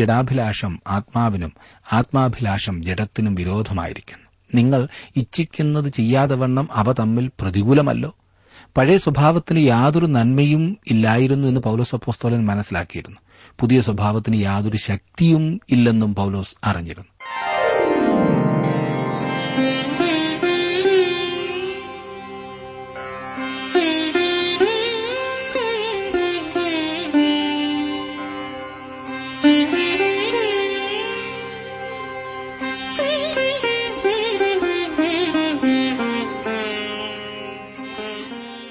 ജഡാഭിലാഷം ആത്മാവിനും ആത്മാഭിലാഷം ജഡത്തിനും വിരോധമായിരിക്കുന്നു. നിങ്ങൾ ഇച്ഛിക്കുന്നത് ചെയ്യാതെ വണ്ണം അവ തമ്മിൽ പ്രതികൂലമല്ലോ. പഴയ സ്വഭാവത്തിന് യാതൊരു നന്മയും ഇല്ലായിരുന്നു എന്ന് പൌലോസ് അപ്പോസ്തോലൻ മനസ്സിലാക്കിയിരുന്നു. പുതിയ സ്വഭാവത്തിന് യാതൊരു ശക്തിയും ഇല്ലെന്നും പൌലോസ് അറിഞ്ഞിരുന്നു.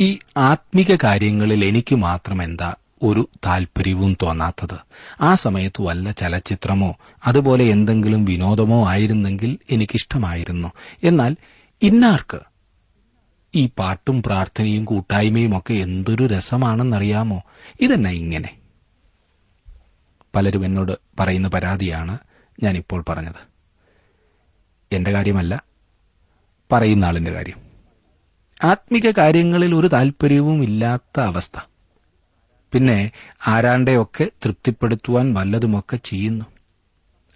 ഈ ആത്മിക കാര്യങ്ങളിൽ എനിക്ക് മാത്രം എന്താ ഒരു താൽപര്യവും തോന്നാത്തത്? ആ സമയത്ത് വല്ല ചലച്ചിത്രമോ അതുപോലെ എന്തെങ്കിലും വിനോദമോ ആയിരുന്നെങ്കിൽ എനിക്കിഷ്ടമായിരുന്നു. എന്നാൽ ഇന്നാർക്ക്? ഈ പാട്ടും പ്രാർത്ഥനയും കൂട്ടായ്മയും ഒക്കെ എന്തൊരു രസമാണെന്നറിയാമോ? ഇതെന്നാ ഇങ്ങനെ? പലരും എന്നോട് പറയുന്ന പരാതിയാണ് ഞാനിപ്പോൾ പറഞ്ഞത്. എന്റെ കാര്യമല്ല പറയുന്ന ആളിന്റെ കാര്യം. ആത്മിക കാര്യങ്ങളിൽ ഒരു താൽപര്യവും ഇല്ലാത്ത അവസ്ഥ. പിന്നെ ആരാണ്ടെയൊക്കെ തൃപ്തിപ്പെടുത്തുവാൻ വല്ലതുമൊക്കെ ചെയ്യുന്നു.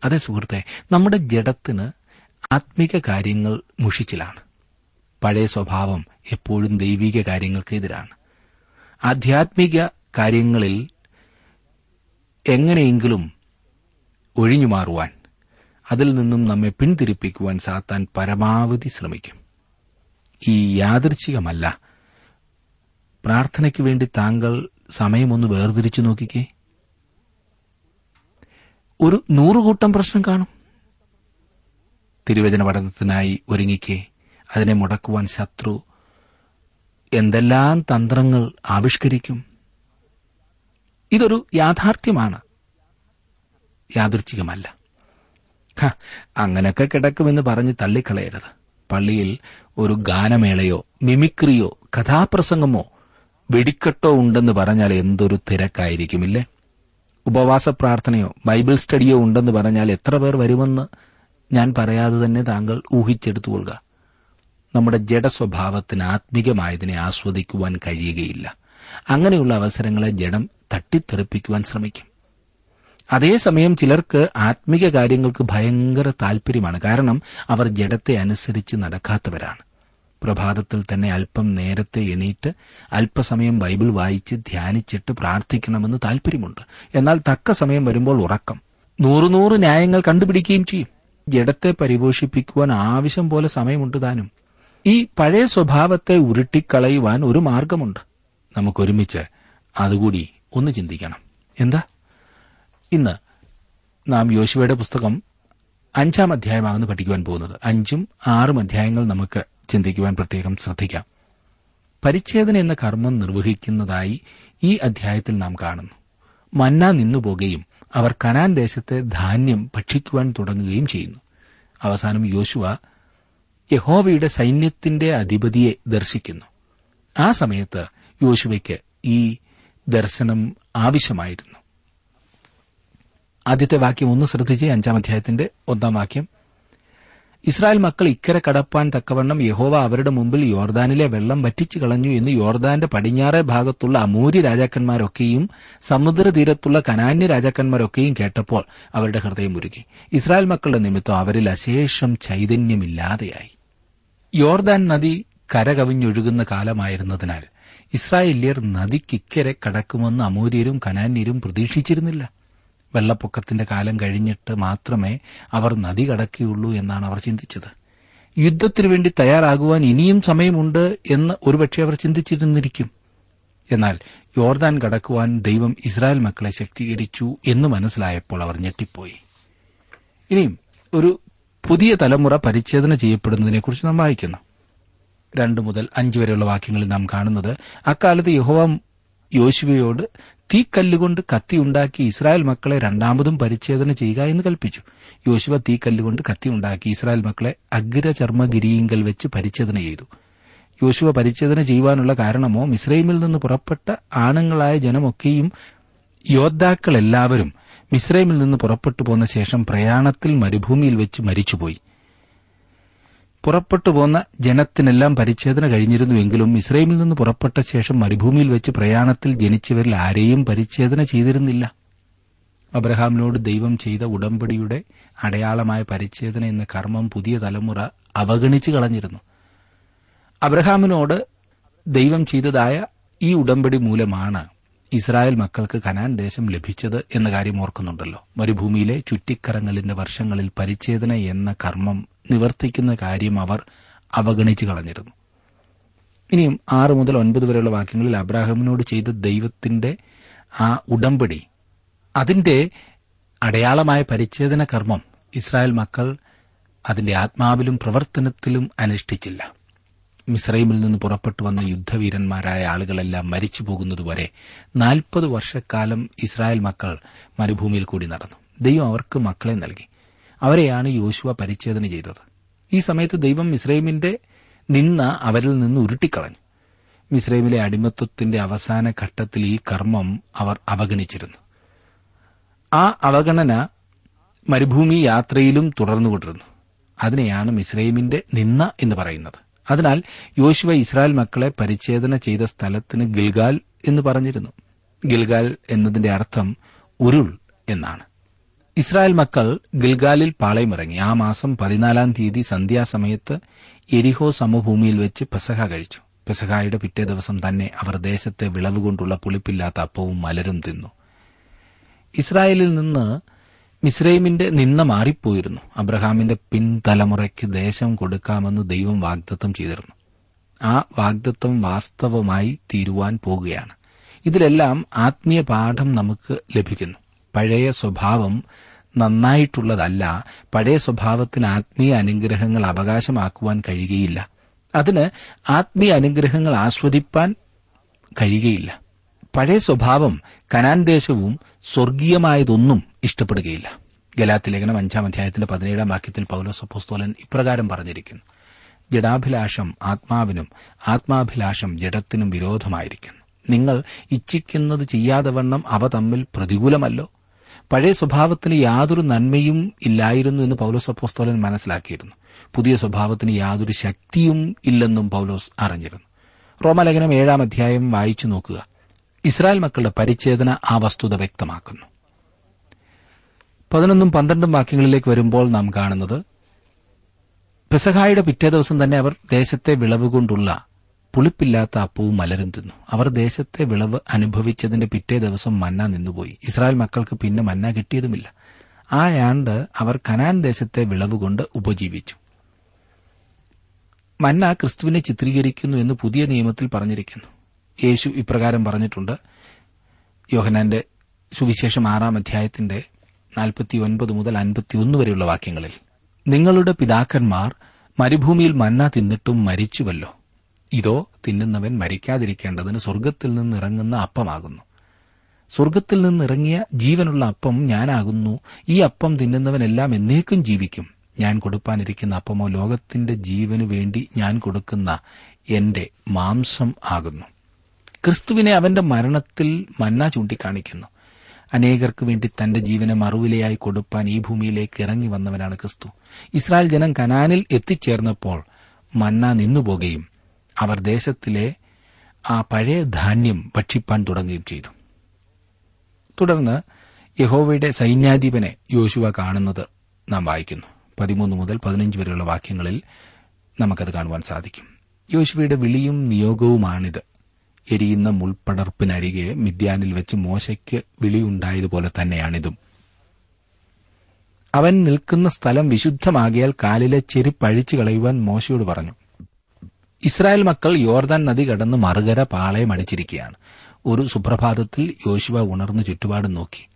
അതേ സുഹൃത്തെ നമ്മുടെ ജഡത്തിന് ആത്മിക കാര്യങ്ങൾ മുഷിച്ചിലാണ്. പഴയ സ്വഭാവം എപ്പോഴും ദൈവിക കാര്യങ്ങൾക്ക് എതിരാണ് ആധ്യാത്മിക കാര്യങ്ങളിൽ എങ്ങനെയെങ്കിലും ഒഴിഞ്ഞു മാറുവാൻ അതിൽ നിന്നും നമ്മെ പിന്തിരിപ്പിക്കുവാൻ സാത്താൻ പരമാവധി ശ്രമിക്കും. ഈ യാദൃച്ഛികമല്ല. പ്രാർത്ഥനയ്ക്ക് വേണ്ടി താങ്കൾ സമയമൊന്ന് വേർതിരിച്ചു നോക്കിക്കേ. ഒരു നൂറുകൂട്ടം പ്രശ്നം കാണും. തിരുവചന പഠനത്തിനായി ഒരുങ്ങിക്കേ. അതിനെ മുടക്കുവാൻ ശത്രു എന്തെല്ലാം തന്ത്രങ്ങൾ ആവിഷ്കരിക്കും. ഇതൊരു യാഥാർത്ഥ്യമാണ്. യാദൃച്ഛികമല്ല. അങ്ങനെയൊക്കെ കിടക്കുമെന്ന് പറഞ്ഞ് തള്ളിക്കളയരുത്. പള്ളിയിൽ ഒരു ഗാനമേളയോ മിമിക്രിയോ കഥാപ്രസംഗമോ വെടിക്കെട്ടോ ഉണ്ടെന്ന് പറഞ്ഞാൽ എന്തൊരു തിരക്കായിരിക്കുമില്ലേ? ഉപവാസ പ്രാർത്ഥനയോ ബൈബിൾ സ്റ്റഡിയോ ഉണ്ടെന്ന് പറഞ്ഞാൽ എത്ര പേർ വരുമെന്ന് ഞാൻ പറയാതെ തന്നെ താങ്കൾ ഊഹിച്ചെടുത്തുകൊള്ളുക നമ്മുടെ ജഡസ്വഭാവത്തിന് ആത്മീകമായതിനെ ആസ്വദിക്കുവാൻ കഴിയുകയില്ല. അങ്ങനെയുള്ള അവസരങ്ങളെ ജഡം തട്ടിത്തെറിപ്പിക്കുവാൻ ശ്രമിക്കും. അതേസമയം ചിലർക്ക് ആത്മീക കാര്യങ്ങൾക്ക് ഭയങ്കര താൽപര്യമാണ്. കാരണം അവർ ജഡത്തെ അനുസരിച്ച് നടക്കാത്തവരാണ്. പ്രഭാതത്തിൽ തന്നെ അല്പം നേരത്തെ എണീറ്റ് അല്പസമയം ബൈബിൾ വായിച്ച് ധ്യാനിച്ചിട്ട് പ്രാർത്ഥിക്കണമെന്ന് താൽപര്യമുണ്ട്. എന്നാൽ തക്ക സമയം വരുമ്പോൾ ഉറക്കം. നൂറ് നൂറ് ന്യായങ്ങൾ കണ്ടുപിടിക്കുകയും ചെയ്യും. ജഡത്തെ പരിപോഷിപ്പിക്കുവാൻ ആവശ്യം പോലെ സമയമുണ്ട് താനും. ഈ പഴയ സ്വഭാവത്തെ ഉരുട്ടിക്കളയുവാൻ ഒരു മാർഗമുണ്ട്. നമുക്കൊരുമിച്ച് അതുകൂടി ഒന്ന് ചിന്തിക്കണം. എന്താ? ഇന്ന് നാം യോശുവയുടെ പുസ്തകം അഞ്ചാം അധ്യായമാണെന്ന് പഠിക്കുവാൻ പോകുന്നത്. അഞ്ചും ആറും അധ്യായങ്ങൾ നമുക്ക് ചിന്തിക്കുവാൻ പ്രത്യേകം ശ്രദ്ധിക്കാം. പരിച്ഛേദന എന്ന കർമ്മം നിർവഹിക്കുന്നതായി ഈ അധ്യായത്തിൽ നാം കാണുന്നു. മന്ന നിന്നുപോകുകയും അവർ കനാൻ ദേശത്തെ ധാന്യം ഭക്ഷിക്കുവാൻ തുടങ്ങുകയും ചെയ്യുന്നു. അവസാനം യോശുവ യഹോവയുടെ സൈന്യത്തിന്റെ അധിപതിയെ ദർശിക്കുന്നു. ആ സമയത്ത് യോശുവയ്ക്ക് ഈ ദർശനം ആവശ്യമായിരുന്നു. ആദ്യത്തെ വാക്യം ഒന്ന് ശ്രദ്ധിച്ച് അഞ്ചാം അധ്യായത്തിന്റെ ഒന്നാം വാക്യം. ഇസ്രായേൽ മക്കൾ ഇക്കരെ കടപ്പാൻ തക്കവണ്ണം യഹോവ അവരുടെ മുമ്പിൽ യോർദാനിലെ വെള്ളം വറ്റിച്ചു കളഞ്ഞു എന്ന് യോർദാന്റെ പടിഞ്ഞാറെ ഭാഗത്തുള്ള അമൂരി രാജാക്കന്മാരൊക്കെയും സമുദ്രതീരത്തുള്ള കനാന്യ രാജാക്കന്മാരൊക്കെയും കേട്ടപ്പോൾ അവരുടെ ഹൃദയം ഉരുകി. ഇസ്രായേൽ മക്കളുടെ നിമിത്തം അവരിൽ അശേഷം ചൈതന്യമില്ലാതെയായി. യോർദാൻ നദി കരകവിഞ്ഞൊഴുകുന്ന കാലമായിരുന്നതിനാൽ ഇസ്രായേല്യർ നദിക്കിക്കരെ കടക്കുമെന്ന് അമൂര്യരും കനാന്യരും പ്രതീക്ഷിച്ചിരുന്നില്ല. വെള്ളപ്പൊക്കത്തിന്റെ കാലം കഴിഞ്ഞിട്ട് മാത്രമേ അവർ നദി കടക്കുകയുള്ളൂ എന്നാണ് അവർ ചിന്തിച്ചത്. യുദ്ധത്തിനു വേണ്ടി തയ്യാറാകുവാൻ ഇനിയും സമയമുണ്ട് എന്ന് ഒരുപക്ഷെ അവർ ചിന്തിച്ചിരുന്നിരിക്കും. എന്നാൽ യോർദാൻ കടക്കുവാൻ ദൈവം ഇസ്രായേൽ മക്കളെ ശക്തീകരിച്ചു എന്ന് മനസ്സിലായപ്പോൾ അവർ ഞെട്ടിപ്പോയി. ഇനിയും ഒരു പുതിയ തലമുറ പരിച്ഛേദന ചെയ്യപ്പെടുന്നതിനെക്കുറിച്ച് നാം വായിക്കുന്നു. രണ്ടു മുതൽ അഞ്ച് വരെയുള്ള വാക്യങ്ങളിൽ നാം കാണുന്നത് അക്കാലത്ത് യഹോവ യോശുവയോട് തീക്കല്ലുകൊണ്ട് കത്തിയുണ്ടാക്കി ഇസ്രായേൽ മക്കളെ രണ്ടാമതും പരിച്ഛേദന ചെയ്യുക എന്ന് കൽപ്പിച്ചു. യോശുവ തീക്കല്ലുകൊണ്ട് കത്തിയുണ്ടാക്കി ഇസ്രായേൽ മക്കളെ അഗ്രചർമ്മഗിരിയിങ്കൽ വെച്ച് പരിച്ഛേദന ചെയ്തു. യോശുവ പരിച്ഛേദന ചെയ്യുവാനുള്ള കാരണമോ മിസ്രൈമിൽ നിന്ന് പുറപ്പെട്ട ആണുങ്ങളായ ജനമൊക്കെയും യോദ്ധാക്കളെല്ലാവരും മിസ്രൈമിൽ നിന്ന് പുറപ്പെട്ടു പോന്ന ശേഷം പ്രയാണത്തിൽ മരുഭൂമിയിൽ വെച്ച് മരിച്ചുപോയി. പുറപ്പെട്ടു പോന്ന ജനത്തിനെല്ലാം പരിച്ഛേദന കഴിഞ്ഞിരുന്നുവെങ്കിലും ഇസ്രയേലിൽ നിന്ന് പുറപ്പെട്ട ശേഷം മരുഭൂമിയിൽ വെച്ച് പ്രയാണത്തിൽ ജനിച്ചവരിൽ ആരെയും പരിച്ഛേദന ചെയ്തിരുന്നില്ല. അബ്രഹാമിനോട് ദൈവം ചെയ്ത ഉടമ്പടിയുടെ അടയാളമായ പരിച്ഛേദന എന്ന കർമ്മം പുതിയ തലമുറ അവഗണിച്ചു കളഞ്ഞിരുന്നു. അബ്രഹാമിനോട് ദൈവം ചെയ്തതായ ഈ ഉടമ്പടി മൂലമാണ് ഇസ്രായേൽ മക്കൾക്ക് കനാൻ ദേശം ലഭിച്ചത് എന്ന കാര്യം ഓർക്കുന്നുണ്ടല്ലോ. മരുഭൂമിയിലെ ചുറ്റിക്കറങ്ങലിന്റെ വർഷങ്ങളിൽ പരിച്ഛേദന എന്ന കർമ്മം നിവർത്തിക്കുന്ന കാര്യം അവർ അവഗണിച്ചു കളഞ്ഞിരുന്നു. ഇനിയും ആറ് മുതൽ ഒൻപത് വരെയുള്ള വാക്യങ്ങളിൽ അബ്രാഹമിനോട് ചെയ്ത ദൈവത്തിന്റെ ആ ഉടമ്പടി അതിന്റെ അടയാളമായ പരിച്ഛേദന കർമ്മം ഇസ്രായേൽ മക്കൾ അതിന്റെ ആത്മാവിലും പ്രവർത്തനത്തിലും അനുഷ്ഠിച്ചില്ല. മിസ്രൈമിൽ നിന്ന് പുറപ്പെട്ടു വന്ന യുദ്ധവീരന്മാരായ ആളുകളെല്ലാം മരിച്ചു പോകുന്നതുവരെ നാൽപ്പത് വർഷക്കാലം ഇസ്രായേൽ മക്കൾ മരുഭൂമിയിൽ കൂടി നടന്നു. ദൈവം അവർക്ക് മക്കളെ നൽകി. അവരെയാണ് യോശുവ പരിച്ഛേദന ചെയ്തത്. ഈ സമയത്ത് ദൈവം മിസ്രൈമിന്റെ നിന്ന അവരിൽ നിന്ന് ഉരുട്ടിക്കളഞ്ഞു. മിസ്രൈമിലെ അടിമത്വത്തിന്റെ അവസാന ഘട്ടത്തിൽ ഈ കർമ്മം അവർ അവഗണിച്ചിരുന്നു. ആ അവഗണന മരുഭൂമി യാത്രയിലും തുടർന്നുകൊണ്ടിരുന്നു അതിനെയാണ് മിസ്രൈമിന്റെ നിന്ന എന്ന് പറയുന്നത്. അതിനാൽ യോശുവ ഇസ്രായേൽ മക്കളെ പരിച്ഛേദന ചെയ്ത സ്ഥലത്തിന് ഗിൽഗാൽ എന്ന് പറഞ്ഞിരുന്നു. ഗിൽഗാൽ എന്നതിന്റെ അർത്ഥം ഉരുൾ എന്നാണ്. ഇസ്രായേൽ മക്കൾ ഗിൽഗാലിൽ പാളയമിറങ്ങി. ആ മാസം പതിനാലാം തീയതി സന്ധ്യാസമയത്ത് എരിഹോ സമഭൂമിയിൽ വെച്ച് പെസഹ കഴിച്ചു. പെസഹായുടെ പിറ്റേ ദിവസം തന്നെ അവർ ദേശത്തെ വിളവുകൊണ്ടുള്ള പുളിപ്പില്ലാത്ത അപ്പവും മലരും തിന്നു. ഇസ്രായേലിൽ നിന്ന് മിസ്രൈമിന്റെ നിന്ന മാറിപ്പോയിരുന്നു. അബ്രഹാമിന്റെ പിൻതലമുറയ്ക്ക് ദേശം കൊടുക്കാമെന്ന് ദൈവം വാഗ്ദത്തം ചെയ്തിരുന്നു. ആ വാഗ്ദത്തം വാസ്തവമായി തീരുവാൻ പോകുകയാണ്. ഇതിലെല്ലാം ആത്മീയ പാഠം നമുക്ക് ലഭിക്കുന്നു. പഴയ സ്വഭാവം നന്നായിട്ടുള്ളതല്ല പഴയ സ്വഭാവത്തിന് ആത്മീയ അനുഗ്രഹങ്ങൾ അവകാശമാക്കുവാൻ കഴിയുകയില്ല. അതിന് ആത്മീയ അനുഗ്രഹങ്ങൾ ആസ്വദിപ്പാൻ കഴിയുകയില്ല. പഴയ സ്വഭാവം കനാൻ ദേശവും സ്വർഗീയമായതൊന്നും ഇഷ്ടപ്പെടുകയില്ല. ഗലാത്തി ലേഖനം അഞ്ചാം അധ്യായത്തിന്റെ പതിനേഴാം വാക്യത്തിൽ പൌലോസപ്പോസ്തോലൻ ഇപ്രകാരം പറഞ്ഞിരിക്കുന്നു. ജഡാഭിലാഷം ആത്മാവിനും ആത്മാഭിലാഷം ജഡത്തിനും വിരോധമായിരിക്കുന്നു. നിങ്ങൾ ഇച്ഛിക്കുന്നത് ചെയ്യാതെ വണ്ണം അവ തമ്മിൽ പ്രതികൂലമല്ലോ? പഴയ സ്വഭാവത്തിന് യാതൊരു നന്മയും ഇല്ലായിരുന്നു എന്ന് പൌലോസ് അപ്പോസ്തോലൻ മനസ്സിലാക്കിയിരുന്നു. പുതിയ സ്വഭാവത്തിന് യാതൊരു ശക്തിയും ഇല്ലെന്നും പൌലോസ് അറിഞ്ഞിരുന്നു. റോമലേഖനം ഏഴാം അധ്യായം വായിച്ചു നോക്കുക. ഇസ്രായേൽ മക്കളുടെ പരിച്ഛേദന ആ വസ്തുത വ്യക്തമാക്കുന്നു. പതിനൊന്നും പന്ത്രണ്ടും വാക്യങ്ങളിലേക്ക് വരുമ്പോൾ നാം കാണുന്നത് പെസഹായുടെ പിറ്റേ ദിവസം തന്നെ അവർ ദേശത്തെ വിളവ് കൊണ്ടുള്ള പുളിപ്പില്ലാത്ത അപ്പവും മലരും തിന്നു. അവർ ദേശത്തെ വിളവ് അനുഭവിച്ചതിന്റെ പിറ്റേ ദിവസം മന്ന നിന്നുപോയി. ഇസ്രായേൽ മക്കൾക്ക് പിന്നെ മന്ന കിട്ടിയതുമില്ല. ആയാണ്ട് അവർ കനാൻ ദേശത്തെ വിളവ് കൊണ്ട് ഉപജീവിച്ചു. മന്ന ക്രിസ്തുവിനെ ചിത്രീകരിക്കുന്നു എന്ന് പുതിയ നിയമത്തിൽ പറഞ്ഞിരിക്കുന്നു. യേശു ഇപ്രകാരം പറഞ്ഞിട്ടുണ്ട്. യോഹനാന്റെ സുവിശേഷം ആറാം അധ്യായത്തിന്റെ മുതൽ അൻപത്തിയൊന്ന് വരെയുള്ള വാക്യങ്ങളിൽ നിങ്ങളുടെ പിതാക്കന്മാർ മരുഭൂമിയിൽ മന്ന തിന്നിട്ടും മരിച്ചുവല്ലോ. ഇതോ തിന്നുന്നവൻ മരിക്കാതിരിക്കേണ്ടതിന് സ്വർഗത്തിൽ നിന്നിറങ്ങുന്ന അപ്പമാകുന്നു. സ്വർഗത്തിൽ നിന്നിറങ്ങിയ ജീവനുള്ള അപ്പം ഞാനാകുന്നു. ഈ അപ്പം തിന്നുന്നവനെല്ലാം എന്നേക്കും ജീവിക്കും. ഞാൻ കൊടുപ്പാനിരിക്കുന്ന അപ്പമോ ലോകത്തിന്റെ ജീവനു വേണ്ടി ഞാൻ കൊടുക്കുന്ന എന്റെ മാംസം ആകുന്നു. ക്രിസ്തുവിനെ അവന്റെ മരണത്തിൽ മന്ന ചൂണ്ടിക്കാണിക്കുന്നു. അനേകർക്ക് വേണ്ടി തന്റെ ജീവനെ മറുവിലയായി കൊടുപ്പാൻ ഈ ഭൂമിയിലേക്ക് ഇറങ്ങി വന്നവനാണ് ക്രിസ്തു. ഇസ്രായേൽ ജനം കനാനിൽ എത്തിച്ചേർന്നപ്പോൾ മന്ന നിന്നുപോകുകയും അവർ ദേശത്തിലെ ആ പഴയ ധാന്യം ഭക്ഷിപ്പാൻ തുടങ്ങുകയും ചെയ്തു. തുടർന്ന് യഹോവയുടെ സൈന്യാധിപനെ യോശുവ കാണുന്നത് നാം വായിക്കുന്നു. പതിമൂന്ന് മുതൽ പതിനഞ്ച് വരെയുള്ള വാക്യങ്ങളിൽ നമുക്കത് കാണുവാൻ സാധിക്കും. യോശുവയുടെ വിളിയും നിയോഗവുമാണിത്. എരിയുന്ന മുൾപ്പടർപ്പിനരികെ മിദ്യാനിൽ വെച്ച് മോശയ്ക്ക് വിളിയുണ്ടായതുപോലെ തന്നെയാണിതും. അവൻ നിൽക്കുന്ന സ്ഥലം വിശുദ്ധമാകിയാൽ കാലിലെ ചെരുപ്പഴിച്ചു കളയുവാൻ മോശയോട് പറഞ്ഞു ഇസ്രായേൽ മക്കൾ യോർദാൻ നദി കടന്ന് മറുകര പാളയം അടിച്ചിരിക്കുകയാണ്. ഒരു സുപ്രഭാതത്തിൽ യോശുവ ഉണർന്ന് ചുറ്റുപാടും നോക്കി.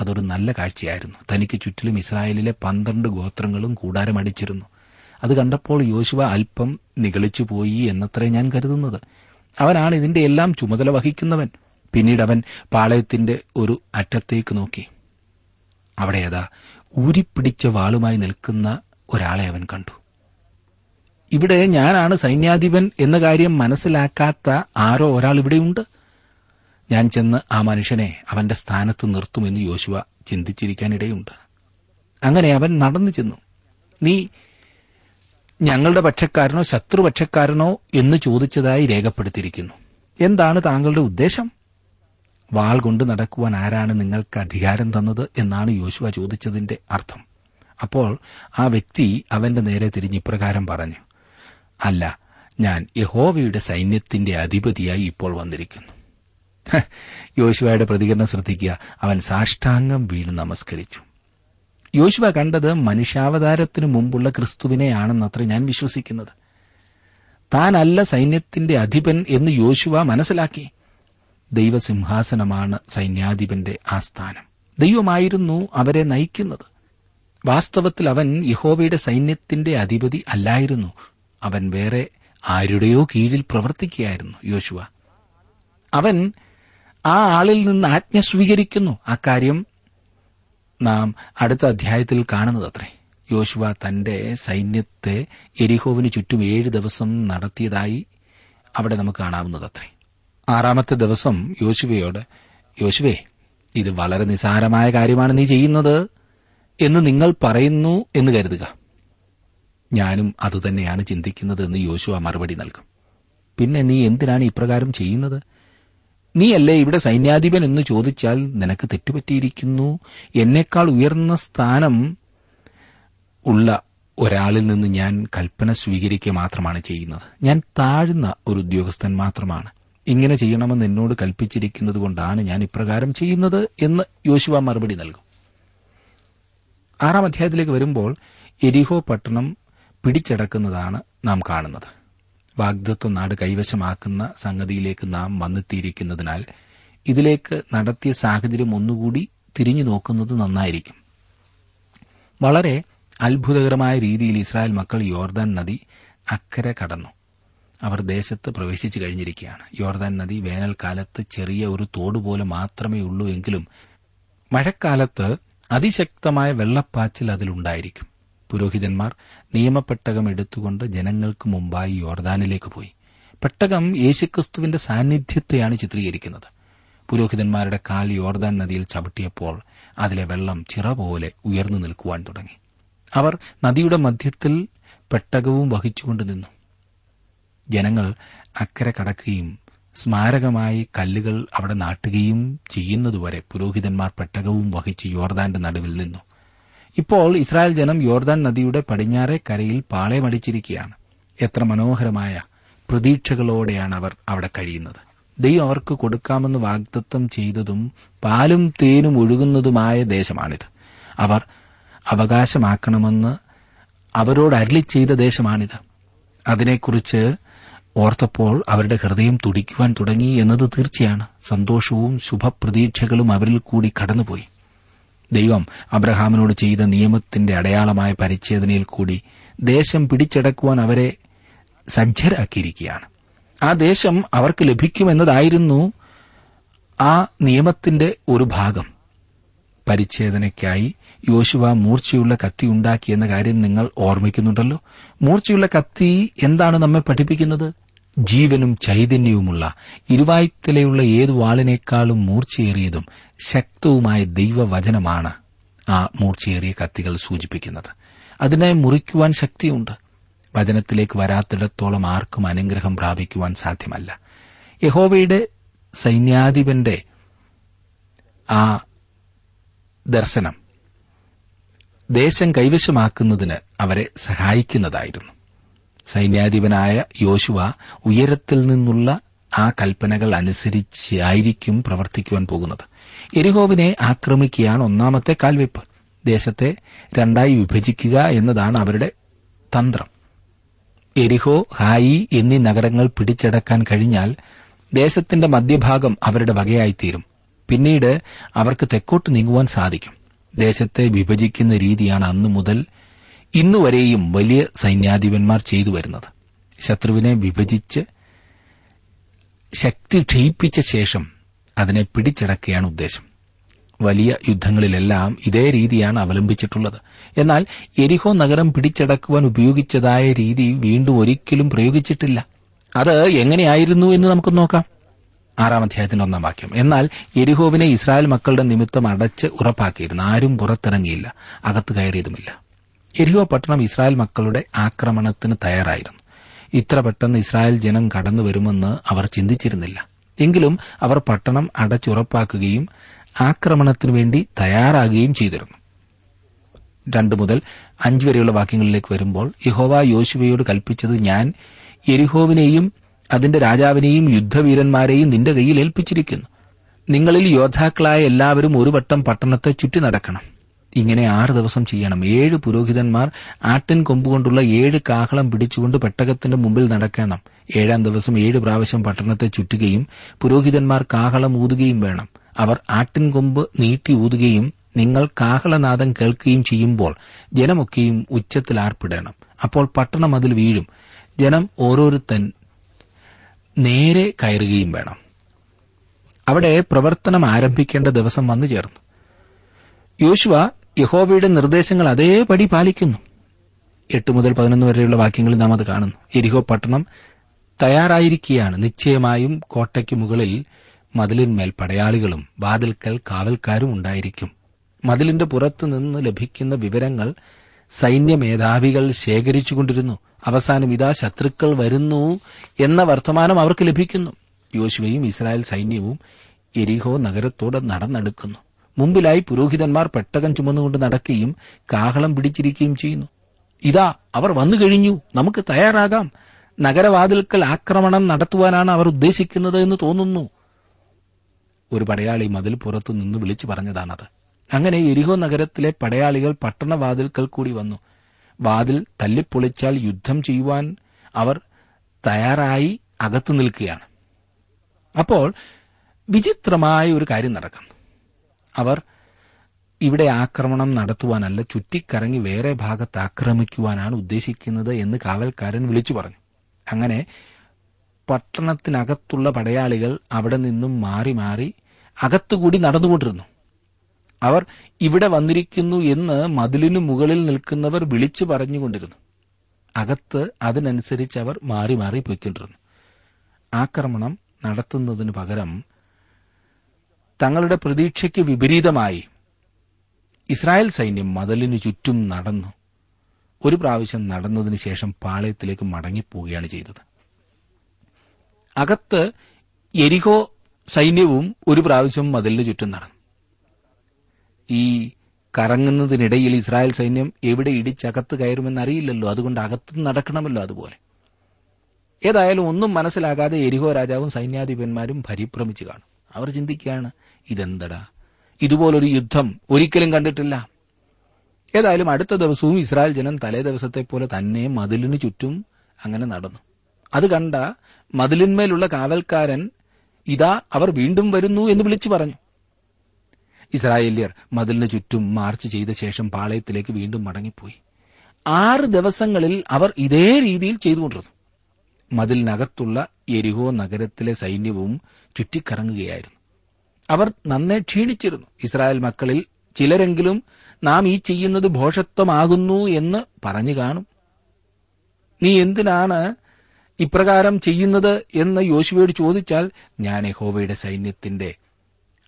അതൊരു നല്ല കാഴ്ചയായിരുന്നു. തനിക്ക് ചുറ്റിലും ഇസ്രായേലിലെ പന്ത്രണ്ട് ഗോത്രങ്ങളും കൂടാരമടിച്ചിരുന്നു അത് കണ്ടപ്പോൾ യോശുവ അല്പം നിഗളിച്ചുപോയി എന്നത്രേ ഞാൻ കരുതുന്നത്. അവനാണ് ഇതിന്റെ എല്ലാം ചുമതല വഹിക്കുന്നവൻ. പിന്നീട് അവൻ പാളയത്തിന്റെ ഒരു അറ്റത്തേക്ക് നോക്കി. അവിടെ അതാ ഊരിപ്പിടിച്ച വാളുമായി നിൽക്കുന്ന ഒരാളെ അവൻ കണ്ടു. ഇവിടെ ഞാനാണ് സൈന്യാധിപൻ എന്ന കാര്യം മനസ്സിലാക്കാത്ത ആരോ ഒരാൾ ഇവിടെയുണ്ട്. ഞാൻ ചെന്ന് ആ മനുഷ്യനെ അവന്റെ സ്ഥാനത്ത് നിർത്തുമെന്ന് യോശുവ ചിന്തിച്ചിരിക്കാനിടയുണ്ട്. അങ്ങനെ അവൻ നടന്നു ചെന്നു. നീ ഞങ്ങളുടെ പക്ഷക്കാരനോ ശത്രുപക്ഷക്കാരനോ എന്ന് ചോദിച്ചതായി രേഖപ്പെടുത്തിയിരിക്കുന്നു. എന്താണ് താങ്കളുടെ ഉദ്ദേശം? വാൾ കൊണ്ട് നടക്കുവാൻ ആരാണ് നിങ്ങൾക്ക് അധികാരം തന്നത് എന്നാണ് യോശുവ ചോദിച്ചതിന്റെ അർത്ഥം. അപ്പോൾ ആ വ്യക്തി അവന്റെ നേരെ തിരിഞ്ഞ് ഇപ്രകാരം പറഞ്ഞു. അല്ല ഞാൻ യഹോവയുടെ സൈന്യത്തിന്റെ അധിപതിയായി ഇപ്പോൾ വന്നിരിക്കുന്നു. യോശുവയുടെ പ്രതികരണം ശ്രദ്ധിക്കുക. അവൻ സാഷ്ടാംഗം വീണ് നമസ്കരിച്ചു. യോശുവ കണ്ടത് മനുഷ്യാവതാരത്തിനു മുമ്പുള്ള ക്രിസ്തുവിനെയാണെന്നത്ര ഞാൻ വിശ്വസിക്കുന്നത്. താനല്ല സൈന്യത്തിന്റെ അധിപൻ എന്ന് യോശുവ മനസ്സിലാക്കി. ദൈവസിംഹാസനമാണ് സൈന്യാധിപന്റെ ആസ്ഥാനം. ദൈവമായിരുന്നു അവരെ നയിക്കുന്നത്. വാസ്തവത്തിൽ അവൻ യഹോവയുടെ സൈന്യത്തിന്റെ അധിപതി അല്ലായിരുന്നു. അവൻ വേറെ ആരുടെയോ കീഴിൽ പ്രവർത്തിക്കുകയായിരുന്നു യോശുവ. അവൻ ആ ആളിൽ നിന്ന് ആജ്ഞ സ്വീകരിക്കുന്നു. അക്കാര്യം നാം അടുത്ത അധ്യായത്തിൽ കാണുന്നതത്രേ. യോശുവ തന്റെ സൈന്യത്തെ എരിഹോവിന് ചുറ്റും ഏഴ് ദിവസം നടത്തിയതായി അവിടെ നമുക്ക് കാണാവുന്നതത്രേ. ആറാമത്തെ ദിവസം യോശുവയോട് യോശുവേ ഇത് വളരെ നിസാരമായ കാര്യമാണ് നീ ചെയ്യുന്നത് എന്ന് നിങ്ങൾ പറയുന്നു എന്ന് കരുതുക. ഞാനും അതുതന്നെയാണ് ചിന്തിക്കുന്നതെന്ന് യോശുവ മറുപടി നൽകും. പിന്നെ നീ എന്തിനാണ് ഇപ്രകാരം ചെയ്യുന്നത്? നീയല്ലേ ഇവിടെ സൈന്യാധിപൻ എന്ന് ചോദിച്ചാൽ നിനക്ക് തെറ്റുപറ്റിയിരിക്കുന്നു? എന്നേക്കാൾ ഉയർന്ന സ്ഥാനം ഉള്ള ഒരാളിൽ നിന്ന് ഞാൻ കൽപ്പന സ്വീകരിക്കുക മാത്രമാണ് ചെയ്യുന്നത്. ഞാൻ താഴ്ന്ന ഒരു ഉദ്യോഗസ്ഥൻ മാത്രമാണ്. ഇങ്ങനെ ചെയ്യണമെന്ന് എന്നോട് കൽപ്പിച്ചിരിക്കുന്നത് കൊണ്ടാണ് ഞാൻ ഇപ്രകാരം ചെയ്യുന്നത് എന്ന് യോശുവ മറുപടി നൽകും. ആറാം അധ്യായത്തിലേക്ക് വരുമ്പോൾ എരിഹോ പട്ടണം പിടിച്ചടക്കുന്നതാണ് നാം കാണുന്നത്. വാഗ്ദത്വ നാട് കൈവശമാക്കുന്ന സംഗതിയിലേക്ക് നാം വന്നെത്തിയിരിക്കുന്നതിനാൽ ഇതിലേക്ക് നടത്തിയ സാഹചര്യം ഒന്നുകൂടി തിരിഞ്ഞു നോക്കുന്നത് നന്നായിരിക്കും. വളരെ അത്ഭുതകരമായ രീതിയിൽ ഇസ്രായേൽ മക്കൾ യോർദാൻ നദി അക്കരെ കടന്നു. അവർ ദേശത്ത് പ്രവേശിച്ചു കഴിഞ്ഞിരിക്കുകയാണ്. യോർദാൻ നദി വേനൽക്കാലത്ത് ചെറിയ ഒരു തോട് പോലെ മാത്രമേ ഉള്ളൂ എങ്കിലും മഴക്കാലത്ത് അതിശക്തമായ വെള്ളപ്പാച്ചിൽ അതിലുണ്ടായിരിക്കും. പുരോഹിതന്മാർ നിയമപ്പെട്ടകം എടുത്തുകൊണ്ട് ജനങ്ങൾക്ക് മുമ്പായി യോർദാനിലേക്ക് പോയി. പെട്ടകം യേശുക്രിസ്തുവിന്റെ സാന്നിധ്യത്തെയാണ് ചിത്രീകരിക്കുന്നത്. പുരോഹിതന്മാരുടെ കാൽ യോർദാൻ നദിയിൽ ചവിട്ടിയപ്പോൾ അതിലെ വെള്ളം ചിറ പോലെ ഉയർന്നു നിൽക്കുവാൻ തുടങ്ങി. അവർ നദിയുടെ മധ്യത്തിൽ പെട്ടകവും വഹിച്ചുകൊണ്ട് നിന്നു. ജനങ്ങൾ അക്കരെ കടക്കുകയും സ്മാരകമായി കല്ലുകൾ അവിടെ നാട്ടുകയും ചെയ്യുന്നതുവരെ പുരോഹിതന്മാർ പെട്ടകവും വഹിച്ച് യോർദാന്റെ നടുവിൽ നിന്നു. ഇപ്പോൾ ഇസ്രായേൽ ജനം യോർദാൻ നദിയുടെ പടിഞ്ഞാറെ കരയിൽ പാളയമടിച്ചിരിക്കുകയാണ് എത്ര മനോഹരമായ പ്രതീക്ഷകളോടെയാണ് അവർ അവിടെ കഴിയുന്നത്. ദൈവം അവർക്ക് കൊടുക്കാമെന്ന് വാഗ്ദത്തം ചെയ്തതും പാലും തേനും ഒഴുകുന്നതുമായ ദേശമാണിത്. അവർ അവകാശമാക്കണമെന്ന് അവരോട് അരളി ചെയ്ത ദേശമാണിത്. അതിനെക്കുറിച്ച് ഓർത്തപ്പോൾ അവരുടെ ഹൃദയം തുടിക്കുവാൻ തുടങ്ങി എന്നത് തീർച്ചയാണ്. സന്തോഷവും ശുഭപ്രതീക്ഷകളും അവരിൽ കൂടി കടന്നുപോയി. ദൈവം അബ്രഹാമിനോട് ചെയ്ത നിയമത്തിന്റെ അടയാളമായ പരിച്ഛേദനയിൽ കൂടി ദേശം പിടിച്ചടക്കുവാൻ അവരെ സജ്ജരാക്കിയിരിക്കുകയാണ്. ആ ദേശം അവർക്ക് ലഭിക്കുമെന്നതായിരുന്നു ആ നിയമത്തിന്റെ ഒരു ഭാഗം. പരിച്ഛേദനയ്ക്കായി യോശുവ മൂർച്ചയുള്ള കത്തി ഉണ്ടാക്കിയെന്ന കാര്യം നിങ്ങൾ ഓർമ്മിക്കുന്നുണ്ടല്ലോ. മൂർച്ചയുള്ള കത്തി എന്താണ് നമ്മെ പഠിപ്പിക്കുന്നത്? ജീവനും ചൈതന്യവുമുള്ള ഇരുവായ്ത്തലയുള്ള ഏതു വാളിനേക്കാളും മൂർച്ചയേറിയതും ശക്തവുമായ ദൈവവചനമാണ് ആ മൂർച്ചയേറിയ കത്തികൾ സൂചിപ്പിക്കുന്നത്. അതിനെ മുറിക്കുവാൻ ശക്തിയുണ്ട്. വചനത്തിലേക്ക് വരാത്തിടത്തോളം ആർക്കും അനുഗ്രഹം പ്രാപിക്കുവാൻ സാധ്യമല്ല. യഹോവയുടെ സൈന്യാധിപന്റെ ആ ദർശനം ദേശം കൈവശമാക്കുന്നതിന് അവരെ സഹായിക്കുന്നതായിരുന്നു. സൈന്യാധിപനായ യോശുവ ഉയരത്തിൽ നിന്നുള്ള ആ കൽപ്പനകൾ അനുസരിച്ചായിരിക്കും പ്രവർത്തിക്കുവാൻ പോകുന്നത്. എരിഹോവിനെ ആക്രമിക്കുകയാണ് ഒന്നാമത്തെ കാൽവെപ്പ്. ദേശത്തെ രണ്ടായി വിഭജിക്കുക എന്നതാണ് അവരുടെ തന്ത്രം. എരിഹോ ഹായി എന്നീ നഗരങ്ങൾ പിടിച്ചടക്കാൻ കഴിഞ്ഞാൽ ദേശത്തിന്റെ മധ്യഭാഗം അവരുടെ വകയായിത്തീരും. പിന്നീട് അവർക്ക് തെക്കോട്ട് നീങ്ങുവാൻ സാധിക്കും. ദേശത്തെ വിഭജിക്കുന്ന രീതിയാണ് അന്നു മുതൽ ഇന്നുവരെയും വലിയ സൈന്യാധിപന്മാർ ചെയ്തു വരുന്നത്. ശത്രുവിനെ വിഭജിച്ച് ശക്തി ക്ഷയിപ്പിച്ച ശേഷം അതിനെ പിടിച്ചടക്കുകയാണ് ഉദ്ദേശം. വലിയ യുദ്ധങ്ങളിലെല്ലാം ഇതേ രീതിയാണ് അവലംബിച്ചിട്ടുള്ളത്. എന്നാൽ എരിഹോ നഗരം പിടിച്ചടക്കുവാൻ ഉപയോഗിച്ചതായ രീതി വീണ്ടും ഒരിക്കലും പ്രയോഗിച്ചിട്ടില്ല. അത് എങ്ങനെയായിരുന്നു എന്ന് നമുക്ക് നോക്കാം. ആറാം അധ്യായത്തിന്റെ ഒന്നാം വാക്യം. എന്നാൽ എരിഹോവിനെ ഇസ്രായേൽ മക്കളുടെ നിമിത്തം അടച്ച് ഉറപ്പാക്കിയിരുന്നു. ആരും പുറത്തിറങ്ങിയില്ല. അകത്ത് കയറിയതുമില്ല. എരിഹോ പട്ടണം ഇസ്രായേൽ മക്കളുടെ ആക്രമണത്തിന് തയ്യാറായിരുന്നു. ഇത്ര പെട്ടെന്ന് ഇസ്രായേൽ ജനം കടന്നു വരുമെന്ന് അവർ ചിന്തിച്ചിരുന്നില്ല. എങ്കിലും അവർ പട്ടണം അടച്ചുറപ്പാക്കുകയും ആക്രമണത്തിനു വേണ്ടി തയ്യാറാകുകയും ചെയ്തിരുന്നു. രണ്ടു മുതൽ അഞ്ച് വരെയുള്ള വാക്യങ്ങളിലേക്ക് വരുമ്പോൾ യഹോവ യോശുവയോട് കൽപ്പിച്ചത് ഞാൻ എരിഹോവിനെയും അതിന്റെ രാജാവിനെയും യുദ്ധവീരന്മാരെയും നിന്റെ കയ്യിൽ ഏൽപ്പിച്ചിരിക്കുന്നു. നിങ്ങളിൽ യോദ്ധാക്കളായ എല്ലാവരും ഒരു വട്ടം പട്ടണത്തെ ചുറ്റി നടക്കണം. ഇങ്ങനെ ആറ് ദിവസം ചെയ്യണം. ഏഴ് പുരോഹിതന്മാർ ആട്ടിൻ കൊമ്പുകൊണ്ടുള്ള ഏഴ് കാഹളം പിടിച്ചുകൊണ്ട് പെട്ടകത്തിന്റെ മുമ്പിൽ നടക്കണം. ഏഴാം ദിവസം ഏഴ് പ്രാവശ്യം പട്ടണത്തെ ചുറ്റുകയും പുരോഹിതന്മാർ കാഹളം ഊതുകയും വേണം. അവർ ആട്ടിൻ കൊമ്പ് നീട്ടി ഊതുകയും നിങ്ങൾ കാഹളനാദം കേൾക്കുകയും ചെയ്യുമ്പോൾ ജനമൊക്കെയും ഉച്ചത്തിൽ ആർപ്പിടണം. അപ്പോൾ പട്ടണം അതിൽ വീഴും. ജനം ഓരോരുത്തൻ നേരെ കയറുകയും വേണം. അവിടെ പ്രവർത്തനം ആരംഭിക്കേണ്ട ദിവസം വന്നു ചേർന്നു. യോശുവ യഹോവയുടെ നിർദ്ദേശങ്ങൾ അതേപടി പാലിക്കുന്നു. എട്ട് മുതൽ പതിനൊന്ന് വരെയുള്ള വാക്യങ്ങളിൽ നാം അത് കാണുന്നു. എരിഹോ പട്ടണം തയ്യാറായിരിക്കുകയാണ് നിശ്ചയമായും കോട്ടയ്ക്ക് മുകളിൽ മതിലിന്മേൽ പടയാളികളും വാതിൽക്കൽ കാവൽക്കാരും ഉണ്ടായിരിക്കും. മതിലിന്റെ പുറത്തു നിന്ന് ലഭിക്കുന്ന വിവരങ്ങൾ സൈന്യമേധാവികൾ ശേഖരിച്ചുകൊണ്ടിരുന്നു. അവസാനം ഇതാ ശത്രുക്കൾ വരുന്നു എന്ന വർത്തമാനം അവർക്ക് ലഭിക്കുന്നു. യോശുവയും ഇസ്രായേൽ സൈന്യവും എരിഹോ നഗരത്തോട് നടന്നെടുക്കുന്നു. മുമ്പിലായി പുരോഹിതന്മാർ പെട്ടകം ചുമന്നുകൊണ്ട് നടക്കുകയും കാഹളം പിടിച്ചിരിക്കുകയും ചെയ്യുന്നു. ഇതാ അവർ വന്നു കഴിഞ്ഞു. നമുക്ക് തയ്യാറാകാം. നഗരവാതിൽക്കൽ ആക്രമണം നടത്തുവാനാണ് അവർ ഉദ്ദേശിക്കുന്നത് എന്ന് തോന്നുന്നു. ഒരു പടയാളി മതിൽ പുറത്തു നിന്ന് വിളിച്ചു പറഞ്ഞതാണത്. അങ്ങനെ എരിഹോ നഗരത്തിലെ പടയാളികൾ പട്ടണവാതിൽക്കൽ കൂടി വന്നു. വാതിൽ തല്ലിപ്പൊളിച്ചാൽ യുദ്ധം ചെയ്യുവാൻ അവർ തയ്യാറായി അകത്തു നിൽക്കുകയാണ്. അപ്പോൾ വിചിത്രമായ ഒരു കാര്യം നടക്കുന്നു. അവർ ഇവിടെ ആക്രമണം നടത്തുവാനല്ല ചുറ്റിക്കറങ്ങി വേറെ ഭാഗത്ത് ആക്രമിക്കുവാനാണ് ഉദ്ദേശിക്കുന്നത് എന്ന് കാവൽക്കാരൻ വിളിച്ചു പറഞ്ഞു. അങ്ങനെ പട്ടണത്തിനകത്തുള്ള പടയാളികൾ അവിടെ നിന്നും മാറി മാറി അകത്തുകൂടി നടന്നുകൊണ്ടിരുന്നു. അവർ ഇവിടെ വന്നിരിക്കുന്നു എന്ന് മതിലിനു മുകളിൽ നിൽക്കുന്നവർ വിളിച്ചു പറഞ്ഞുകൊണ്ടിരുന്നു. അകത്ത് അതിനനുസരിച്ച് അവർ മാറി മാറി പോയിക്കൊണ്ടിരുന്നു. ആക്രമണം നടത്തുന്നതിനു പകരം തങ്ങളുടെ പ്രതീക്ഷയ്ക്ക് വിപരീതമായി ഇസ്രായേൽ സൈന്യം മതലിനു ചുറ്റും നടന്നു. ഒരു പ്രാവശ്യം നടന്നതിന് ശേഷം പാളയത്തിലേക്ക് മടങ്ങിപ്പോവുകയാണ് ചെയ്തത്. അകത്ത് എരിഹോ സൈന്യവും ഒരു പ്രാവശ്യം മതിലിന് ചുറ്റും നടന്നു. ഈ കറങ്ങുന്നതിനിടയിൽ ഇസ്രായേൽ സൈന്യം എവിടെ ഇടിച്ചകത്ത് കയറുമെന്ന് അറിയില്ലല്ലോ അതുകൊണ്ട് അകത്ത് നടക്കണമല്ലോ അതുപോലെ. ഏതായാലും ഒന്നും മനസ്സിലാകാതെ എരിഹോ രാജാവും സൈന്യാധിപന്മാരും പരിഭ്രമിച്ചു കാണും. അവർ ചിന്തിക്കുകയാണ് ഇതെന്തടാ? ഇതുപോലൊരു യുദ്ധം ഒരിക്കലും കണ്ടിട്ടില്ല. ഏതായാലും അടുത്ത ദിവസവും ഇസ്രായേൽ ജനം തലേ ദിവസത്തെ പോലെ തന്നെ മതിലിന് ചുറ്റും അങ്ങനെ നടന്നു. അത് കണ്ട മതിലിന്മേലുള്ള കാവൽക്കാരൻ ഇതാ അവർ വീണ്ടും വരുന്നു എന്ന് വിളിച്ചു പറഞ്ഞു. ഇസ്രായേല്യർ മതിലിന് ചുറ്റും മാർച്ച് ചെയ്ത ശേഷം പാളയത്തിലേക്ക് വീണ്ടും മടങ്ങിപ്പോയി. ആറ് ദിവസങ്ങളിൽ അവർ ഇതേ രീതിയിൽ ചെയ്തുകൊണ്ടിരുന്നു. മതിലിനകത്തുള്ള എരിഹോ നഗരത്തിലെ സൈന്യവും ചുറ്റിക്കറങ്ങുകയായിരുന്നു. അവർ നന്നെ ക്ഷീണിച്ചിരുന്നു. ഇസ്രായേൽ മക്കളിൽ ചിലരെങ്കിലും നാം ഈ ചെയ്യുന്നത് ഭോഷത്വമാകുന്നു എന്ന് പറഞ്ഞു കാണും. നീ എന്തിനാണ് ഇപ്രകാരം ചെയ്യുന്നത് എന്ന് യോശുവയോട് ചോദിച്ചാൽ ഞാൻ യഹോവയുടെ സൈന്യത്തിന്റെ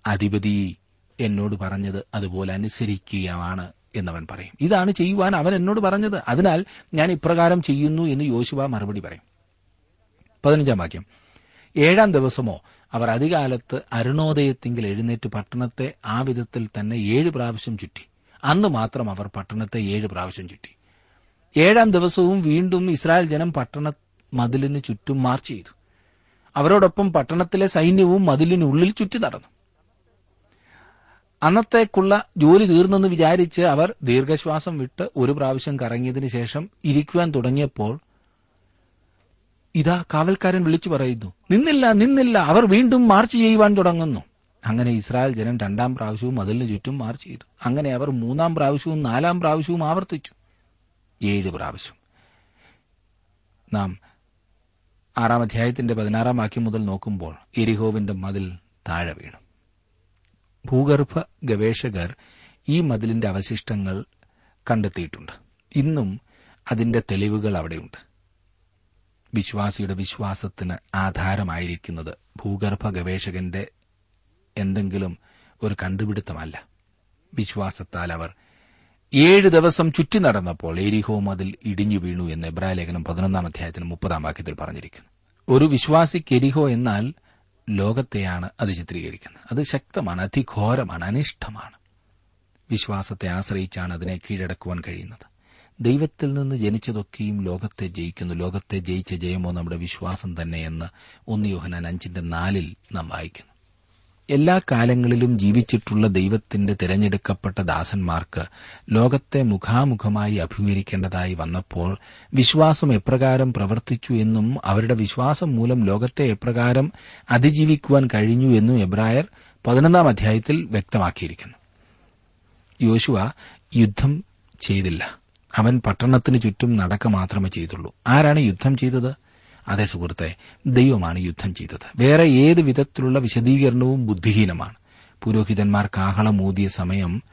അധിപതി എന്നോട് പറഞ്ഞത് അതുപോലെ അനുസരിക്കുകയാണ് എന്നവൻ പറയും. ഇതാണ് ചെയ്യുവാൻ അവൻ എന്നോട് പറഞ്ഞത്. അതിനാൽ ഞാൻ ഇപ്രകാരം ചെയ്യുന്നു എന്ന് യോശുവ മറുപടി പറയും. പതിനഞ്ചാം വാക്യം. ഏഴാം ദിവസമോ അവർ അധികാലത്ത് അരുണോദയത്തിങ്കിൽ എഴുന്നേറ്റ് പട്ടണത്തെ ആ വിധത്തിൽ തന്നെ ഏഴ് പ്രാവശ്യം ചുറ്റി. അന്ന് മാത്രം അവർ പട്ടണത്തെ ഏഴ് പ്രാവശ്യം ചുറ്റി. ഏഴാം ദിവസവും വീണ്ടും ഇസ്രായേൽ ജനം പട്ടണ മതിലിന് ചുറ്റും മാർച്ച് ചെയ്തു. അവരോടൊപ്പം പട്ടണത്തിലെ സൈന്യവും മതിലിനുള്ളിൽ ചുറ്റി നടന്നു. അന്നത്തേക്കുള്ള ജോലി തീർന്നെന്ന് വിചാരിച്ച് അവർ ദീർഘശ്വാസം വിട്ട് ഒരു പ്രാവശ്യം കറങ്ങിയതിനു ശേഷം ഇരിക്കുവാൻ തുടങ്ങിയപ്പോൾ ഇതാ കാവൽക്കാരൻ വിളിച്ചു പറയുന്നു നിന്നില്ല നിന്നില്ല അവർ വീണ്ടും മാർച്ച് ചെയ്യുവാൻ തുടങ്ങുന്നു. അങ്ങനെ ഇസ്രായേൽ ജനം രണ്ടാം പ്രാവശ്യവും മതിലിന് ചുറ്റും മാർച്ച് ചെയ്തു. അങ്ങനെ അവർ മൂന്നാം പ്രാവശ്യവും നാലാം പ്രാവശ്യവും ആവർത്തിച്ചു. ഏഴ് പ്രാവശ്യം. നാം ആറാം അധ്യായത്തിന്റെ പതിനാറാം വാക്യം മുതൽ നോക്കുമ്പോൾ എരിഹോവിന്റെ മതിൽ താഴെ വീണു. ഭൂഗർഭ ഗവേഷകർ ഈ മതിലിന്റെ അവശിഷ്ടങ്ങൾ കണ്ടെത്തിയിട്ടുണ്ട്. ഇന്നും അതിന്റെ തെളിവുകൾ അവിടെയുണ്ട്. വിശ്വാസിയുടെ വിശ്വാസത്തിന് ആധാരമായിരിക്കുന്നത് ഭൂഗർഭ ഗവേഷകന്റെ എന്തെങ്കിലും ഒരു കണ്ടുപിടുത്തമല്ല. വിശ്വാസത്താൽ അവർ ഏഴ് ദിവസം ചുറ്റി നടന്നപ്പോൾ എരിഹോ മതിൽ ഇടിഞ്ഞു വീണു എന്ന് എബ്രാലേഖനം പതിനൊന്നാം അധ്യായത്തിന് മുപ്പതാം വാക്യത്തിൽ പറഞ്ഞിരിക്കുന്നു. ഒരു വിശ്വാസിക്ക് എരിഹോ എന്നാൽ ലോകത്തെയാണ് അത് ചിത്രീകരിക്കുന്നത്. അത് ശക്തമാണ് അതിഘോരമാണ് അനിഷ്ടമാണ് വിശ്വാസത്തെ ആശ്രയിച്ചാണ് അതിനെ കീഴടക്കുവാൻ കഴിയുന്നത്. ദൈവത്തിൽ നിന്ന് ജനിച്ചതൊക്കെയും ലോകത്തെ ജയിക്കുന്നു. ലോകത്തെ ജയിച്ച ജയമോ നമ്മുടെ വിശ്വാസം തന്നെയെന്ന് ഒന്ന് യോഹനാൻ അഞ്ചിന്റെ നാലിൽ നാം വായിക്കുന്നു. എല്ലാ കാലങ്ങളിലും ജീവിച്ചിട്ടുള്ള ദൈവത്തിന്റെ തിരഞ്ഞെടുക്കപ്പെട്ട ദാസന്മാർക്ക് ലോകത്തെ മുഖാമുഖമായി അഭിമുഖീകരിക്കേണ്ടതായി വന്നപ്പോൾ വിശ്വാസം എപ്രകാരം പ്രവർത്തിച്ചു എന്നും അവരുടെ വിശ്വാസം മൂലം ലോകത്തെ എപ്രകാരം അതിജീവിക്കുവാൻ കഴിഞ്ഞു എന്നും എബ്രായർ പതിനൊന്നാം അധ്യായത്തിൽ വ്യക്തമാക്കിയിരിക്കുന്നു. യോശുവ യുദ്ധം ചെയ്തില്ല. അവൻ പട്ടണത്തിന് ചുറ്റും നടക്ക മാത്രമേ ചെയ്തുള്ളൂ. ആരാണ് യുദ്ധം ചെയ്തത്? അതേ സുഹൃത്തെ ദൈവമാണ് യുദ്ധം ചെയ്തത്. വേറെ ഏത് വിധത്തിലുള്ള വിശദീകരണവും ബുദ്ധിഹീനമാണ്. പുരോഹിതന്മാർ ഊതിയ സമയം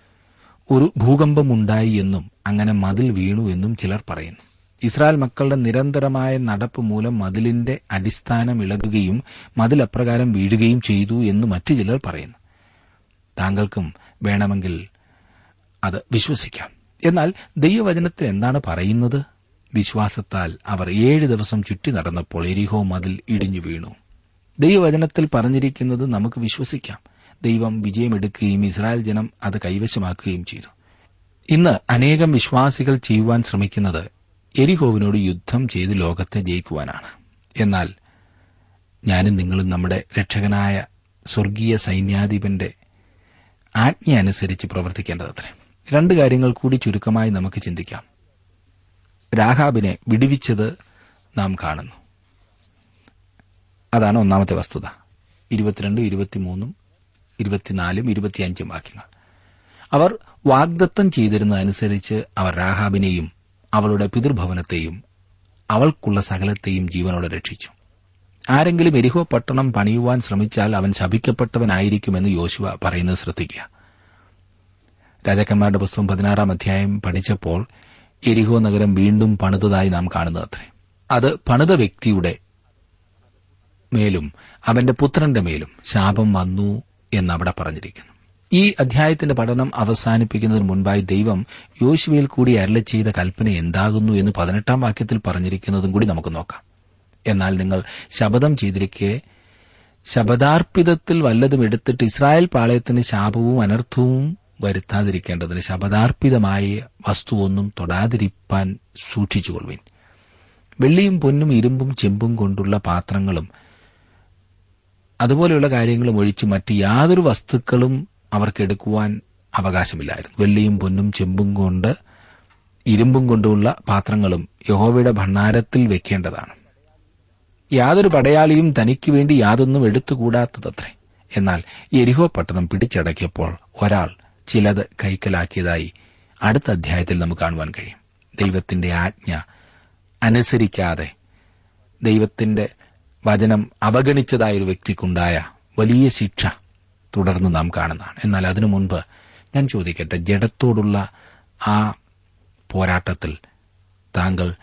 ഒരു ഭൂകമ്പമുണ്ടായി എന്നും അങ്ങനെ മതിൽ വീണു എന്നും ചിലർ പറയുന്നു. ഇസ്രായേൽ മക്കളുടെ നിരന്തരമായ നടപ്പ് മൂലം മതിലിന്റെ അടിസ്ഥാനം ഇളകുകയും മതിൽ അപ്രകാരം വീഴുകയും ചെയ്തു എന്ന് മറ്റു ചിലർ പറയുന്നു. താങ്കൾക്കും വേണമെങ്കിൽ അത് വിശ്വസിക്കാം. എന്നാൽ ദൈവവചനത്തിൽ എന്താണ് പറയുന്നത്? വിശ്വാസത്താൽ അവർ ഏഴ് ദിവസം ചുറ്റി നടന്നപ്പോൾ എരിഹോ മതിൽ ഇടിഞ്ഞു വീണു. ദൈവവചനത്തിൽ പറഞ്ഞിരിക്കുന്നത് നമുക്ക് വിശ്വസിക്കാം. ദൈവം വിജയമെടുക്കുകയും ഇസ്രായേൽ ജനം അത് കൈവശമാക്കുകയും ചെയ്തു. ഇന്ന് അനേകം വിശ്വാസികൾ ചെയ്യുവാൻ ശ്രമിക്കുന്നത് എരിഹോവിനോട് യുദ്ധം ചെയ്ത് ലോകത്തെ ജയിക്കുവാനാണ്. എന്നാൽ ഞാനും നിങ്ങളും നമ്മുടെ രക്ഷകനായ സ്വർഗീയ സൈന്യാധിപന്റെ ആജ്ഞ അനുസരിച്ച് പ്രവർത്തിക്കേണ്ടതത്രേ. രണ്ട് കാര്യങ്ങൾ കൂടി ചുരുക്കമായി നമുക്ക് ചിന്തിക്കാം. രാഹാബിനെ വിടുവിച്ചത് നാം കാണുന്നു. അതാണ് ഒന്നാമത്തെ വസ്തുത. ഇരുപത്തിരണ്ടും ഇരുപത്തിമൂന്നും ഇരുപത്തിനാലും ഇരുപത്തിയഞ്ചും വാക്യങ്ങൾ. അവർ വാഗ്ദത്തം ചെയ്തിരുന്നതനുസരിച്ച് അവർ രാഹാബിനെയും അവളുടെ പിതൃഭവനത്തെയും അവൾക്കുള്ള സകലത്തെയും ജീവനോടെ രക്ഷിച്ചു. ആരെങ്കിലും എരിഹോ പട്ടണം പണിയുവാൻ ശ്രമിച്ചാൽ അവൻ ശപിക്കപ്പെട്ടവനായിരിക്കുമെന്ന് യോശുവ പറയുന്നത് ശ്രദ്ധിക്കുക. രാജാക്കന്മാരുടെ പുസ്തകം പതിനാറാം അധ്യായം പഠിച്ചപ്പോൾ എരിഹോ നഗരം വീണ്ടും പണിതതായി നാം കാണുന്നത് അത്രേ അത് പണിത വ്യക്തിയുടെ മേലും അവന്റെ പുത്രന്റെ മേലും ശാപം വന്നു എന്ന് അവിടെ പറഞ്ഞിരിക്കുന്നു. ഈ അധ്യായത്തിന്റെ പഠനം അവസാനിപ്പിക്കുന്നതിന് മുൻപായി ദൈവം യോശുവയിൽ കൂടി അരളി ചെയ്ത കൽപ്പന എന്താകുന്നു എന്ന് പതിനെട്ടാം വാക്യത്തിൽ പറഞ്ഞിരിക്കുന്നതും കൂടി നമുക്ക് നോക്കാം. എന്നാൽ നിങ്ങൾ ശപഥം ചെയ്തിരിക്കെ ശപഥാർപ്പിതത്തിൽ വല്ലതും എടുത്തിട്ട് ഇസ്രായേൽ പാളയത്തിന് ശാപവും അനർത്ഥവും വരുത്താതിരിക്കേണ്ടതിന് ശപദാർപ്പിതമായ വസ്തുവൊന്നും തൊടാതിരിപ്പാൻ സൂക്ഷിച്ചുകൊള്ളുവിൻ. വെള്ളിയും പൊന്നും ഇരുമ്പും ചെമ്പും കൊണ്ടുള്ള പാത്രങ്ങളും അതുപോലെയുള്ള കാര്യങ്ങളും ഒഴിച്ച് മറ്റ് യാതൊരു വസ്തുക്കളും അവർക്കെടുക്കുവാൻ അവകാശമില്ലായിരുന്നു. വെള്ളിയും പൊന്നും ചെമ്പും കൊണ്ട് ഇരുമ്പും കൊണ്ടുള്ള പാത്രങ്ങളും യഹോവയുടെ ഭണ്ഡാരത്തിൽ വെക്കേണ്ടതാണ്. യാതൊരു പടയാളിയും തനിക്ക് വേണ്ടി യാതൊന്നും എടുത്തുകൂടാത്തതത്രേ. എന്നാൽ എരിഹോ പട്ടണം പിടിച്ചടക്കിയപ്പോൾ ഒരാൾ ചിലത് കൈക്കലാക്കിയതായി അടുത്ത അധ്യായത്തിൽ നമുക്ക് കാണുവാൻ കഴിയും. ദൈവത്തിന്റെ ആജ്ഞ അനുസരിക്കാതെ ദൈവത്തിന്റെ വചനം അവഗണിച്ചതായ ഒരു വ്യക്തിക്കുണ്ടായ വലിയ ശിക്ഷ തുടർന്ന് നാം കാണുന്നതാണ്. എന്നാൽ അതിനു മുൻപ് ഞാൻ ചോദിക്കട്ടെ ജഡത്തോടുള്ള ആ പോരാട്ടത്തിൽ താങ്കൾ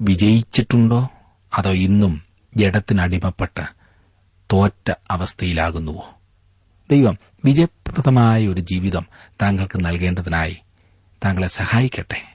വിജയിച്ചിട്ടുണ്ടോ? അതോ ഇന്നും ജഡത്തിനടിമപ്പെട്ട് തോറ്റ അവസ്ഥയിലാകുന്നുവോ? ദൈവം വിജയപ്രദമായ ഒരു ജീവിതം താങ്കൾക്ക് നൽകേണ്ടതിനായി. താങ്കളെ സഹായിക്കട്ടെ.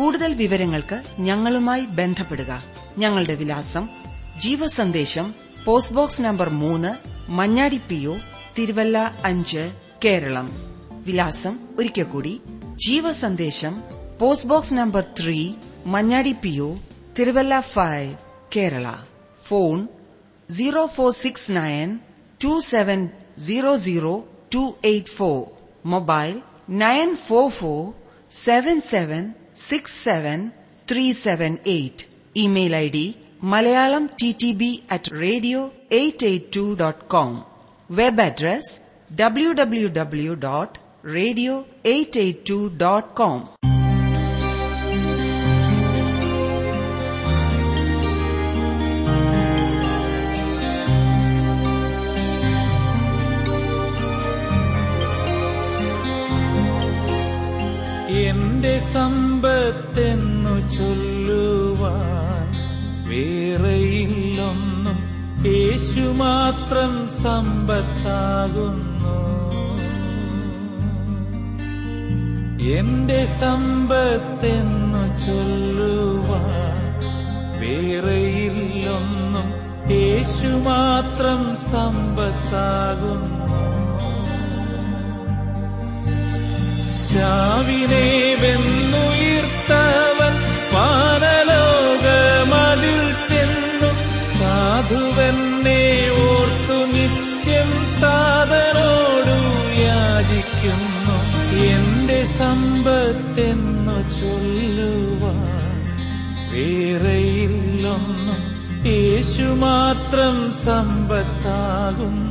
കൂടുതൽ വിവരങ്ങൾക്ക് ഞങ്ങളുമായി ബന്ധപ്പെടുക. ഞങ്ങളുടെ വിലാസം ജീവസന്ദേശം പോസ്റ്റ് ബോക്സ് നമ്പർ മൂന്ന് മഞ്ഞാടി പി ഒ തിരുവല്ല അഞ്ച് കേരളം. വിലാസം ഒരിക്കൽ കൂടി ജീവസന്ദേശം post box number three Manjadi P O Thiruvalla five Kerala. Phone zero four six nine two seven zero zero two eight four. Mobile nine four four seven seven 67378. Email ID Malayalam TTB at radio882.com. Web address www.radio882.com. സമ്പത്തെന്നു ചൊല്ലുവാൻ വേറെയില്ലൊന്നും യേശു മാത്രം സമ്പത്താകുന്നു. എന്റെ സമ്പത്തെന്നു ചൊല്ലുവാൻ വേറെയില്ലൊന്നും യേശു മാത്രം സമ്പത്താകുന്നു. ചാവിനെ വെന്നുയിർത്തവൻ പാനലോകമതിൽ ചെന്നു. സാധുവെന്നെ ഓർത്തു നിത്യം താതനോടു യാചിക്കുന്നു. എന്റെ സമ്പത്തെന്നു ചൊല്ലുവാൻ വേറെയില്ലൊന്നും യേശു മാത്രം സമ്പത്താകുന്നു.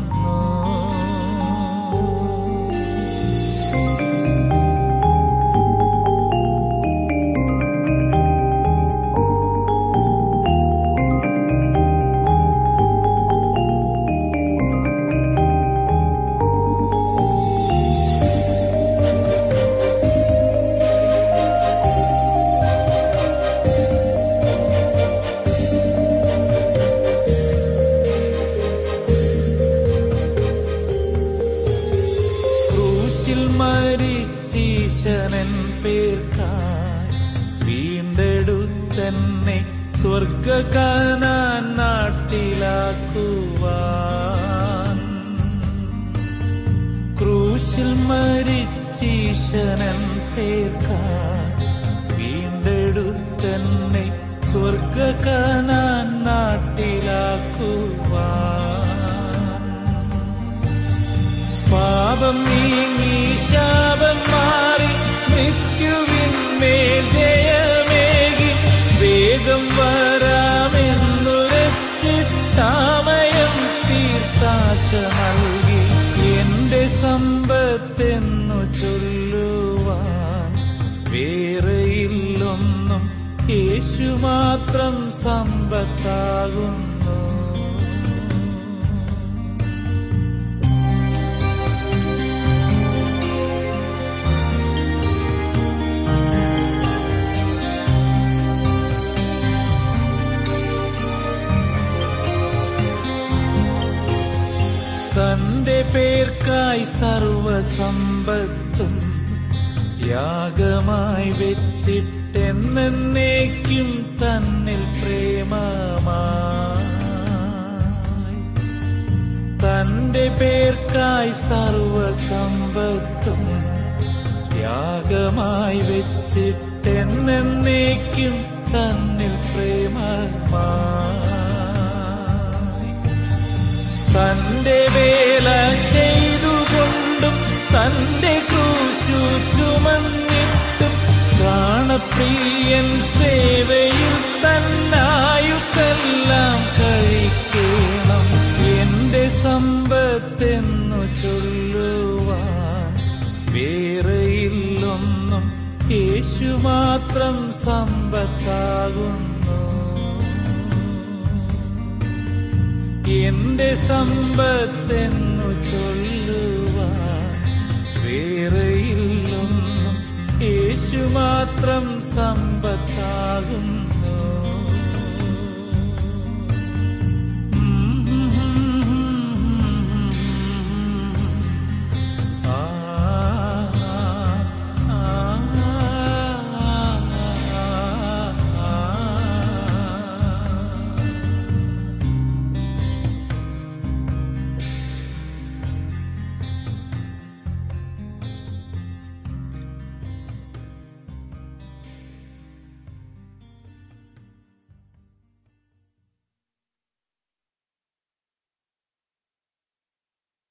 സ്വർഗകാനാൻ നാട്ടിലാക്കുവാൻ. ക്രൂശിൽ മരിച്ചീശനൻ വീണ്ടെടുത്തന്നെ സ്വർഗകാനാൻ നാട്ടിലാക്കുവാൻ. പാപം നീങ്ങി ശാപം മാറി മൃത്യുവിന്മേൽ ജയമേകി തീർത്താശ നൽകി എന്റെ സമ്പത്തെന്നു ചൊല്ലുവാൻ. വേറെയില്ലൊന്നും യേശു മാത്രം സമ്പത്താകുന്നു. പേർക്കായി സർവസമ്പത്തും യാഗമായി വെച്ചിട്ടെന്നേക്കും തന്നിൽ പ്രേമമായി. തന്റെ പേർക്കായി സർവസമ്പത്തും യാഗമായി വെച്ചിട്ടെന്നേക്കും തന്നിൽ പ്രേമമായി. തന്റെ വേല ചെയ്തുകൊണ്ടും തന്റെ ക്രൂശു ചുമന്നിട്ടും പ്രാണപ്രിയൻ സേവയിൽ തന്നായുസെല്ലാം കഴിക്കണം. എന്റെ സമ്പത്തെന്നു ചൊല്ലുവാൻ വേറെയില്ലൊന്നും യേശു മാത്രം സമ്പത്താകുന്നു. എന്റെ സമ്പത്തെന്നു ചൊല്ലുവാൻ വേറെയില്ലൊന്നും യേശു മാത്രം സമ്പത്താകുന്നു